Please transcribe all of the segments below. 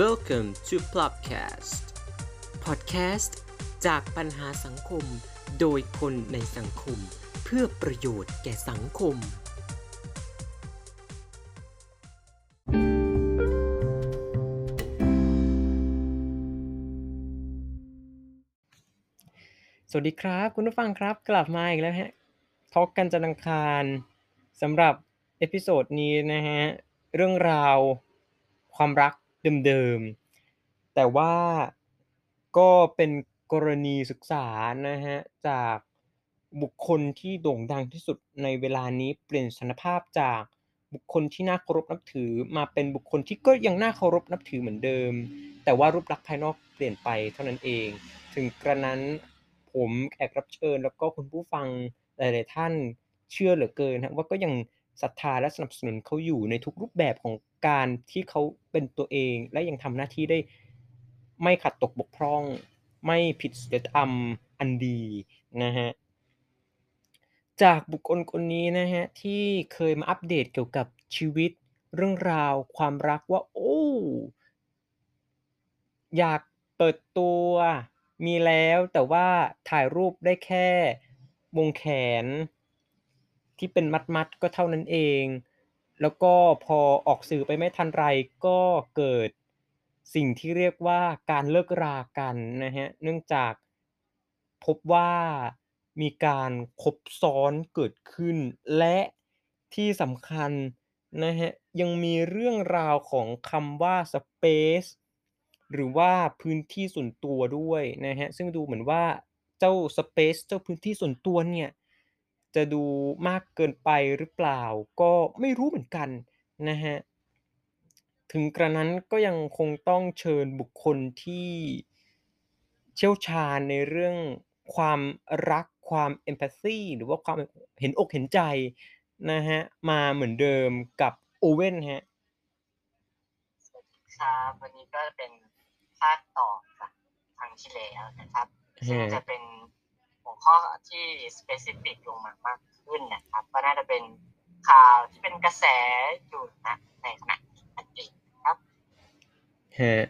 Welcome to Plopcast Podcast จากปัญหาสังคม โดยคนในสังคม เพื่อประโยชน์แก่สังคม สวัสดีครับ คุณผู้ฟังครับกลับมาอีกแล้วฮะทอล์กกันจันทร์อังคารสำหรับepisode นี้นะฮะ เรื่องราวความรัก เดิมๆ แต่ว่าก็เป็นกรณีศึกษานะฮะ จากบุคคลที่โด่งดังที่สุดในเวลานี้เปลี่ยนสถานภาพจากบุคคลที่น่าเคารพนับถือมาเป็นบุคคลที่ก็ยังน่าเคารพนับถือเหมือนเดิม แต่ว่ารูปลักษณ์ภายนอกเปลี่ยนไปเท่านั้นเอง ถึงกระนั้นผมแขกรับเชิญแล้วก็คุณผู้ฟังหลายๆท่านเชื่อเหลือเกินฮะว่าก็ยัง ศรัทธาและสนับสนุนเขาอยู่ในทุกรูปแบบของการที่เขาเป็นตัวเอง และยังทำหน้าที่ได้ไม่ขัดตกบกพร่อง ไม่ผิดศีลธรรมอันดีนะฮะจากบุคคลคนนี้นะฮะที่เคยมาอัปเดตเกี่ยวกับชีวิตเรื่องราวความรักว่าโอ้อยากเปิดตัวมีแล้วแต่ว่าถ่ายรูปได้แค่วงแขน ที่เป็นมัดๆก็เท่านั้นเอง แล้วก็พอออกสื่อไปไม่ทันไรก็เกิดสิ่งที่เรียกว่าการเลิกรากันนะฮะเนื่องจากพบว่ามีการคบซ้อนเกิดขึ้น และที่สำคัญนะฮะยังมีเรื่องราวของคำว่าสเปซหรือว่าพื้นที่ส่วนตัวด้วยนะฮะซึ่งดูเหมือนว่าเจ้าสเปซเจ้าพื้นที่ส่วนตัวเนี่ย จะดูมากเกินไปหรือเปล่า ก็ไม่รู้เหมือนกันนะฮะ ถึงกระนั้นก็ยังคงต้องเชิญบุคคลที่เชี่ยวชาญในเรื่องความรักความ empathy หรือว่าความเห็นอกเห็นใจนะครับมาเหมือนเดิมกับโอเว่นครับสวัสดีครับวันนี้ก็เป็นภาคต่อจากครั้งที่แล้วนะครับซึ่งจะเป็นหัว ข้อที่ specific ลงมามากขึ้นนะครับ ก็น่าจะเป็นข่าวที่เป็นกระแสอยู่นะในขณะนี้ครับฮะ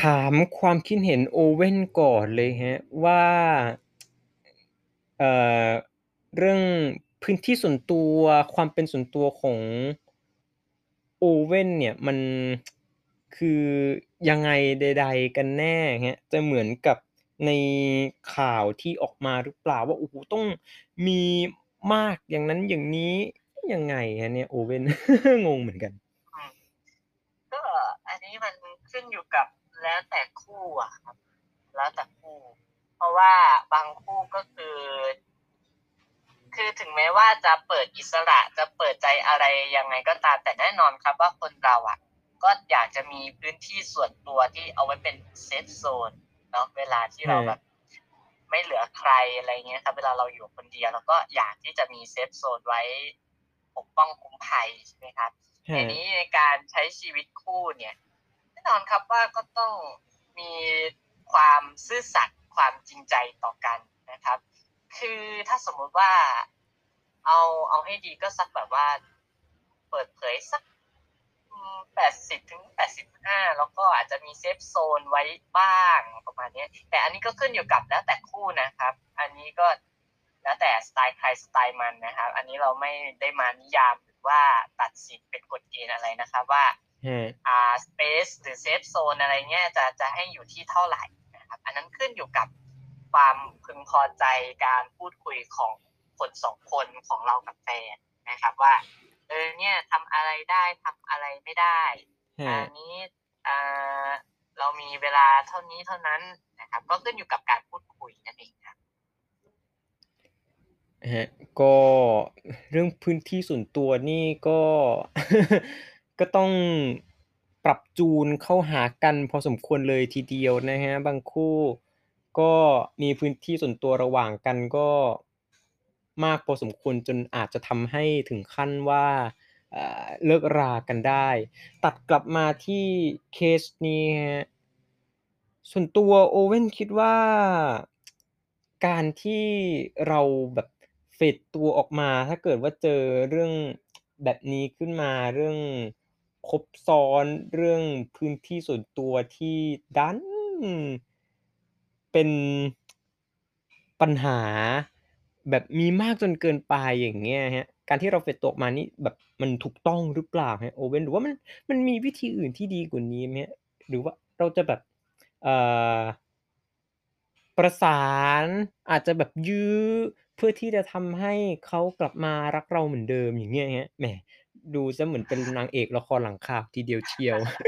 ถามความคิดเห็นโอเว่นก่อนเลยครับว่าเอ่อเรื่องพื้นที่ส่วนตัวความเป็นส่วนตัวของโอเว่นเนี่ยมันคือยังไงใด ๆ กันแน่ครับจะเหมือนกับ ในข่าวที่ออกมาหรือเปล่าว่าโอ้โฮต้องมีมากอย่างนั้นอย่างนี้ยังไงครับเนี่ยโอเว่นงงเหมือนกัน ก็อันนี้มันขึ้นอยู่กับแล้วแต่คู่อะครับ แล้วแต่คู่ เพราะว่าบางคู่ก็คือ คือถึงแม้ว่าจะเปิดอิสระจะเปิดใจอะไรยังไงก็ตามแต่แน่นอนครับว่าคนเราอะก็อยากจะมีพื้นที่ส่วนตัวที่เอาไว้เป็น safe zone เนาะเวลาที่เราแบบ ไม่เหลือใครอะไรเงี้ยครับ เวลาเราอยู่คนเดียวเราก็อยากที่จะมี safe zone ไว้ปกป้องคุ้มภัยใช่ไหมครับครัทีบนี้ในการใช้ชีวิตคู่เนี่ยแน่นอนครับว่าก็ต้องมีความซื่อสัตย์ความจริงใจต่อกันนะครับ คือถ้าสมมุติว่าเอาเอาให้ดีก็สักแบบว่า เปิดเผยสัก แปดสิบถึงแปดสิบห้าแล้วก็อาจจะมีเซฟโซนไว้บ้างประมาณเนี้ยแต่อันนี้ก็ขึ้นอยู่กับแล้วแต่คู่นะครับ อันนี้ก็แล้วแต่สไตล์ใครสไตล์มันนะครับ อันนี้เราไม่ได้มานิยามหรือว่าตัดสินเป็นกฎเกณฑ์อะไรนะครับว่าฮะอ่า space หรือ safe zone อะไรเงี้ยจะจะให้อยู่ที่เท่าไหร่นะครับ อันนั้นขึ้นอยู่กับความพึงพอใจการพูดคุยของคนสองคนของเรากับแฟนนะครับว่า เออเนี่ยทำอะไรได้ทำอะไรไม่ได้ฮะอันนี้อ่าเรามีเวลาเท่านี้เท่านั้นนะครับ ก็ขึ้นอยู่กับการพูดคุยนั่นเองครับฮะก็เรื่องพื้นที่ส่วนตัวนี่ก็ก็ต้องปรับจูนเข้าหากันพอสมควรเลยทีเดียวนะครับบางคู่ก็มีพื้นที่ส่วนตัวระหว่างกันก็ มากพอสมควรจนอาจจะทำให้ถึงขั้นว่าเลิกรากันได้ ตัดกลับมาที่เคสนี้ส่วนตัวโอเว่นคิดว่าการที่เราแบบเฟดตัวออกมา ถ้าเกิดว่าเจอเรื่องแบบนี้ขึ้นมาเรื่องคบซ้อนเรื่องพื้นที่ส่วนตัวที่ดันเป็นปัญหา แบบมีมากจนเกินไปอย่างเงี้ยครับการที่เราเฟดตัวออกมานี่แบบมันถูกต้องหรือเปล่าครับ Owen หรือว่ามันมันมีวิธีอื่นที่ดีกว่านี้ไหมครับ?หรือว่าเราจะแบบเอ่อประสานอาจจะแบบยื้อเพื่อที่จะทำให้เขากลับมารักเราเหมือนเดิมอย่างเงี้ยครับแหมดูเสียเหมือนเป็นนางเอกละครหลังข่าวทีเดียวเชียวครั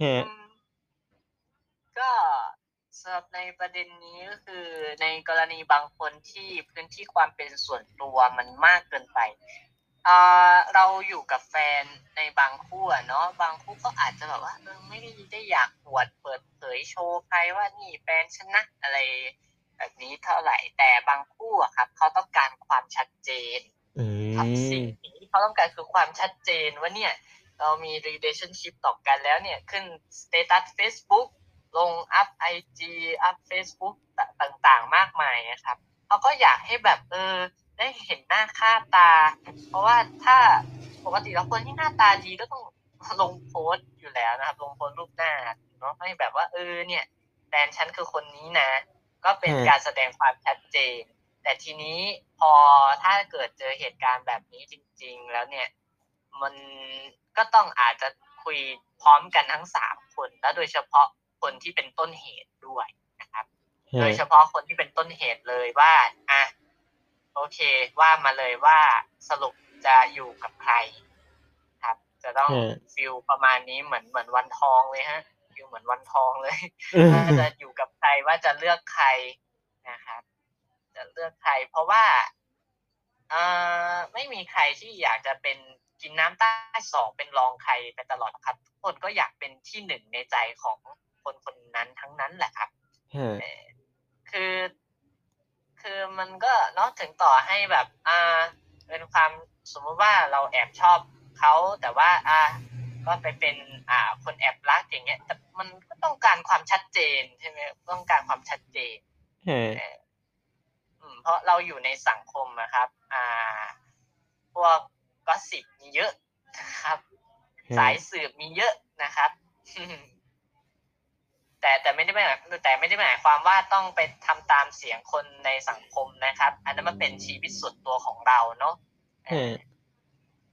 อืบมก็ สำหรับในประเด็นนี้ก็คือในกรณีบางคนที่พื้นที่ความเป็นส่วนตัวมันมากเกินไปอ่าเราอยู่กับแฟนในบางคู่อะเนาะบางคู่ก็อาจจะแบบว่าเออไม่ได้ได้อยากอวดเปิดเผยโชว์ใครว่านี่แฟนฉันนะอะไรแบบนี้เท่าไรแต่บางคู่อะครับเขาต้องการความชัดเจนอืครับสิ่งมที่เขาต้องการคือความชัดเจนว่าเนี่ย เรามี relationship ต่อกันแล้วเนี่ยขึ้นstatus เฟซบุ๊ก ลงอัปไอจีอัปเฟซบุ๊กต่างๆ มากมายอะครับเขาก็อยากให้แบบเออได้เห็นหน้าค่าตา เพราะว่าถ้าปกติแล้วคนที่หน้าตาดีก็ต้องลงโพสต์อยู่แล้วนะครับ ลงโพสต์รูปหน้าเนาะให้แบบว่าเออเนี่ยแฟนฉันคือคนนี้นะ ก็เป็นการแสดงความชัดเจน แต่ทีนี้พอถ้าเกิดเจอเหตุการณ์แบบนี้จริง ๆ แล้วเนี่ย มันก็ต้องอาจจะคุยพร้อมกันทั้ง3คน แล้วโดยเฉพาะ คนที่เป็นต้นเหตุด้วยนะครับครัโดยบเฉพาะคนที่เป็นต้นเหตุเลยว่าอะโอเคว่ามาเลยว่าสรุปจะอยู่กับใคร ครับ จะต้องครับฟีลประมาณนี้เหมือนเหมือนวันทองเลยครับฟีลเหมือนวันทองเลยว่าจะอยู่กับใครว่าจะเลือกใครนะครับ จะเลือกใคร เพราะว่าเอ่อไม่มีใครที่อยากจะเป็นกินน้ำใต้ศอกเป็นรองใครไปตลอดหรอกครับ ทุกคนก็อยากเป็นที่1ในใจของ คนคนนั้นทั้งนั้นแหละครับครับเออคือ คือมันก็เนาะถึงต่อให้แบบอ่าเป็นความสมมุติว่าเราแอบชอบเขาแต่ว่าอ่าก็ไปเป็นอ่าคนแอบรักอย่างเงี้ย แต่มันก็ต้องการความชัดเจนใช่ไหมต้องการความชัดเจนครับเอออืมเพราะเราอยู่ในสังคมอะครับ อ่า พวก Gossip มีเยอะนะครับครสัาบยสืบมีเยอะนะครับ แต่แต่ไม่ได้หมายแต่ไม่ได้หมายความว่าต้องไปทำตามเสียงคนในสังคมนะครับ อันนั้นมันเป็นชีวิตส่วนตัวของเราเนาะเอครัอบ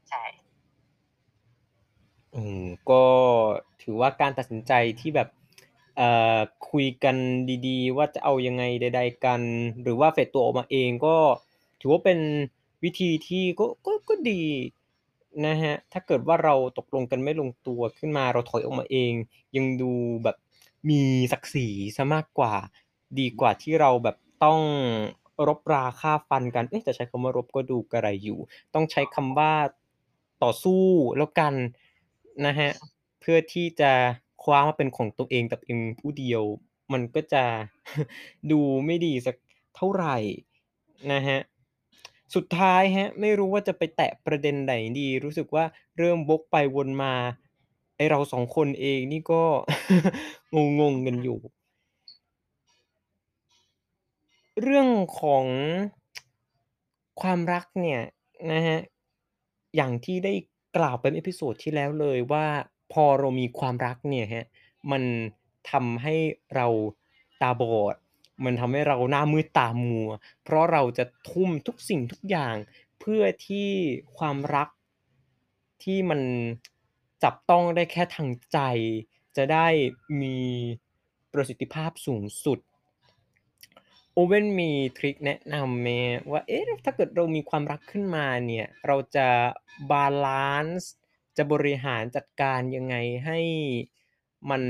ใช่อืมก็ถือว่าการตัดสินใจที่แบบเอ่อคุยกันดีๆ ว่าจะเอายังไงใด ๆ กัน หรือว่าเฟดตัวออกมาเองก็ถือว่าเป็นวิธีที่ก็ก็ก็ดีนะครับถ้าเกิดว่าเราตกลงกันไม่ลงตัวขึ้นมาเราถอยออกมาเอง ยังดูแบบ มีศักดิ์ศรีเสียมากกว่า ดีกว่าที่เราแบบต้องรบราฆ่าฟันกัน เอ๊ะจะใช้คำว่ารบก็ดูกระไรอยู่ ต้องใช้คำว่าต่อสู้แล้วกันนะครับเพื่อที่จะคว้ามาเป็นของตัวเองแต่เพียงผู้เดียว มันก็จะดูไม่ดีสักเท่าไรนะครับสุดท้ายครับไม่รู้ว่าจะไปแตะประเด็นไหนดี รู้สึกว่าเริ่มวกไปวนมา ไอ้เรา2คนเองนี่ก็ งงๆกันอยู่ เรื่องของความรักเนี่ยนะครับอย่างที่ได้กล่าวไปเมื่อ episode ที่แล้วเลยว่าพอเรามีความรักเนี่ยครับมันทำให้เราตาบอด มันทำให้เราหน้ามืดตามัว เพราะเราจะทุ่มทุกสิ่งทุกอย่าง เพื่อที่ความรักที่มัน จับต้องได้แค่ทางใจ จะได้มีประสิทธิภาพสูงสุด Owen มีทริกแนะนำไหมว่าเอ๊ะถ้าเกิดเรามีความรักขึ้นมาเนี่ย เราจะบาลันซ์จะบริหารจัดการยังไงให้มัน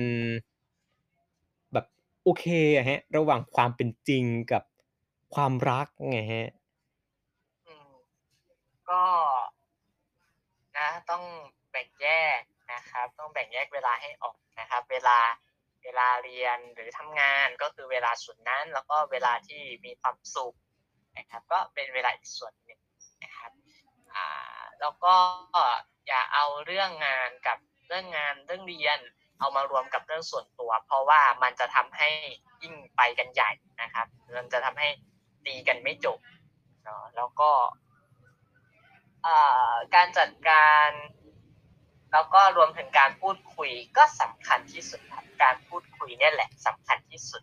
แบบโอเคอะครับระหว่างความเป็นจริงกับความรักไงครับ?อืมก็นะต้อง บ่งแยกนะครับ ต้องแบ่งแยกเวลาให้ออกนะครับ เวลาเวลาเรียนหรือทำงานก็คือเวลาส่วนนั้น แล้วก็เวลาที่มีความสุขนะครับ ก็เป็นเวลาอีกส่วนหนึ่งนะครับอ่าแล้วก็อย่าเอาเรื่องงานกับเรื่องงานเรื่องเรียนเอามารวมกับเรื่องส่วนตัว เพราะว่ามันจะทำให้ยิ่งไปกันใหญ่นะครับ มันจะทำให้ตีกันไม่จบเนาะแล้วก็อ่าการจัดการ แล้วก็รวมถึงการพูดคุยก็สำคัญที่สุดครับการพูดคุยเนี่ยแหละสำคัญที่สุด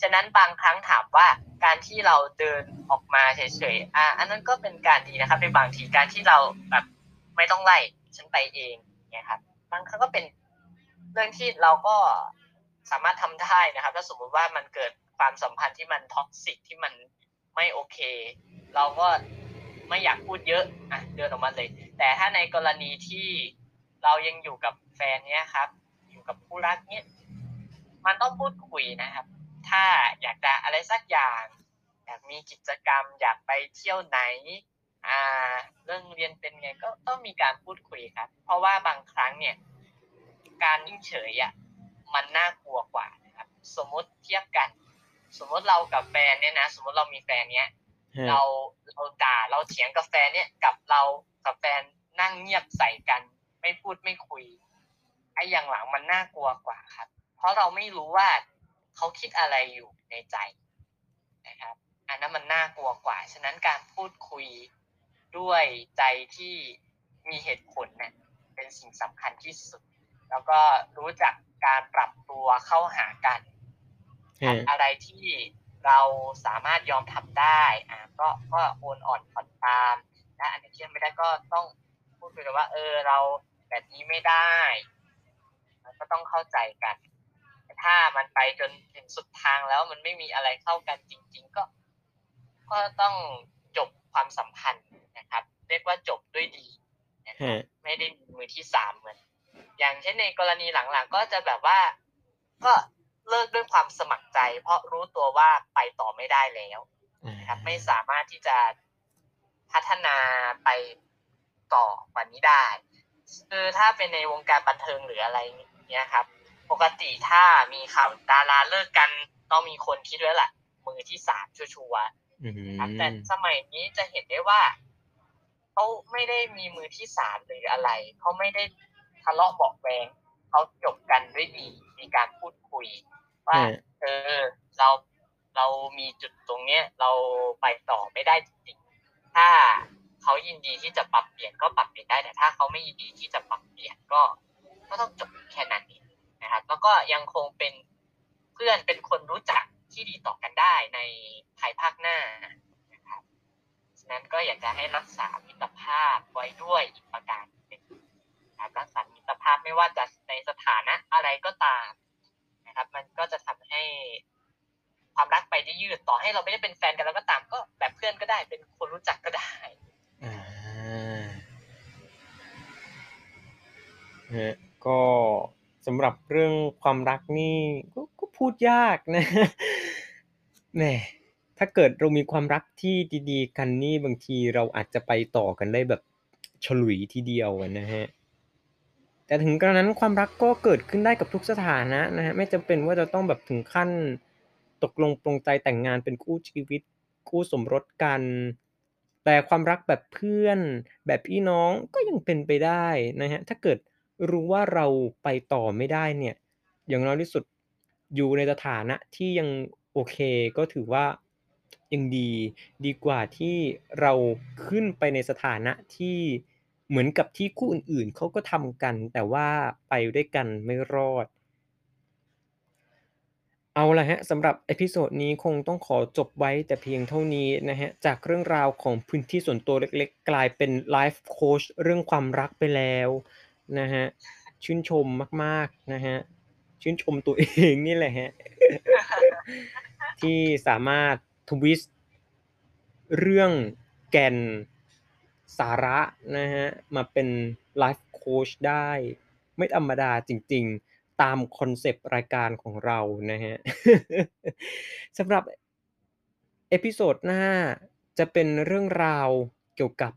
ฉะนั้นบางครั้งถามว่าการที่เราเดินออกมาเฉยๆอะอันนั้นก็เป็นการดีนะครับในบางทีการที่เราแบบไม่ต้องไล่ฉันไปเองเนี่ยครับบางครั้งก็เป็นเรื่องที่เราก็สามารถทำได้นะครับ ถ้าสมมุติว่ามันเกิดความสัมพันธ์ที่มันท็อกซิกที่มันไม่โอเค เราก็ไม่อยากพูดเยอะอะเดินออกมาเลย แต่ถ้าในกรณีที่ เรายังอยู่กับแฟนเนี้ยครับ อยู่กับคู่รักเนี้ยมันต้องพูดคุยนะครับ ถ้าอยากจะอะไรสักอย่าง อยากมีกิจกรรม อยากไปเที่ยวไหน อ่า เรื่องเรียนเป็นไงก็ต้องมีการพูดคุยครับ เพราะว่าบางครั้งเนี่ย การนิ่งเฉยอะมันน่ากลัวกว่านะครับ สมมติเทียบกัน สมมติเรากับแฟนเนี่ยนะสมมติเรามีแฟนเนี้ยฮะเราเราด่าเราเถียงกับแฟนเนี่ยกับเรากับแฟนนั่งเงียบใส่กันไม่พูดไม่คุย ไอ้อย่างหลังมันน่ากลัวกว่าครับ เพราะเราไม่รู้ว่าเขาคิดอะไรอยู่ในใจนะครับ อันนั้นมันน่ากลัวกว่า ฉะนั้นการพูดคุยด้วยใจที่มีเหตุผลเนี่ยเป็นสิ่งสำคัญที่สุด แล้วก็รู้จักการปรับตัวเข้าหากันฮะอะไรที่เราสามารถยอมทำได้อ่าก็ก็โอนอ่อนผ่อนตามนะอันไหนที่ทำไม่ได้ก็ต้องพูดคุยกันว่า เออเราแบบนี้ไม่ได้ มันก็ต้องเข้าใจกันแต่ถ้ามันไปจนถึงสุดทางแล้วมันไม่มีอะไรเข้ากันจริง ๆ ก็ ก็ต้องจบความสัมพันธ์นะครับ เรียกว่าจบด้วยดีนะครับฮะไม่ได้มีมือที่สามเหมือนอย่างเช่นในกรณีหลังๆ ก็จะแบบว่า ก็เลิกด้วยความสมัครใจ เพราะรู้ตัวว่าไปต่อไม่ได้แล้วนะครับไม่สามารถที่จะพัฒนาไปต่อกว่านี้ได้ คือถ้าเป็นในวงการบันเทิงหรืออะไร เนี้ยครับ ปกติถ้ามีข่าวดาราเลิกกันต้องมีคนคิดไว้แหละมือที่สามชัวร์ๆอืมครับแต่สมัยนี้จะเห็นได้ว่าเขาไม่ได้มีมือที่สามหรืออะไรเขาไม่ได้ทะเลาะเบาะแวงเขาจบกันด้วยดีมีการพูดคุย ว่าฮะเออเราเรามีจุดตรงเนี้ย เราไปต่อไม่ได้จริงๆถ้าเขายินดีที่จะปรับเปลี่ยนก็ปรับเปลี่ยนได้แต่ถ้าเขาไม่ยินดีที่จะปรับเปลี่ยนก็ ก็ต้องจบแค่นั้นเองนะครับ แล้วก็ยังคงเป็นเพื่อนเป็นคนรู้จักที่ดีต่อกันได้ในภายภาคหน้านะครับฉะนั้นก็อยากจะให้รักษามิตรภาพไว้ด้วยอีกประการหนึ่งนะครับรักษามิตรภาพไม่ว่าจะในสถานะอะไรก็ตามนะครับ มันก็จะทำให้ความรักไปได้ยืดต่อให้เราไม่ได้เป็นแฟนกันแล้วก็ตามก็แบบเพื่อนก็ได้เป็นคนรู้จักก็ได้อ่าฮะ ก็สำหรับเรื่องความรักนี่ก็ก็พูดยากนะแหมถ้าเกิดเรามีความรักที่ดีๆ กันนี่บางทีเราอาจจะไปต่อกันได้แบบฉลุยทีเดียวนะฮะแต่ถึงกระนั้นความรักก็เกิดขึ้นได้กับทุกสถานะนะฮะไม่จำเป็นว่าจะต้องแบบถึงขั้นตกลงปรงใจแต่งงานเป็นคู่ชีวิต คู่สมรสกัน แต่ความรักแบบเพื่อน แบบพี่น้องก็ยังเป็นไปได้นะฮะถ้าเกิด รู้ว่าเราไปต่อไม่ได้เนี่ย อย่างน้อยที่สุดอยู่ในสถานะที่ยังโอเคก็ถือว่ายังดีดีกว่าที่เราขึ้นไปในสถานะที่เหมือนกับที่คู่อื่นๆเขาก็ทำกัน แต่ว่าไปด้วยกันไม่รอด เอาละฮะสำหรับ episode นี้คงต้องขอจบไว้แต่เพียงเท่านี้นะฮะ จากเรื่องราวของพื้นที่ส่วนตัวเล็กๆ กลายเป็นไลฟ์โค้ชเรื่องความรักไปแล้ว นะฮะ ชื่นชมมาก ๆ นะฮะ ชื่นชมตัวเองนี่แหละฮะ ที่สามารถ twist เรื่องแก่นสาระนะฮะ มาเป็นไลฟ์โค้ชได้ ไม่ธรรมดาจริง ๆ ตาม concept รายการของเรานะฮะสำหรับ episode หน้าจะเป็นเรื่องราวเกี่ยวกับ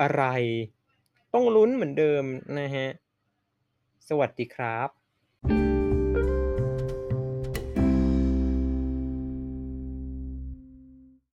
อะไร ต้องลุ้นเหมือนเดิมนะฮะ สวัสดีครับ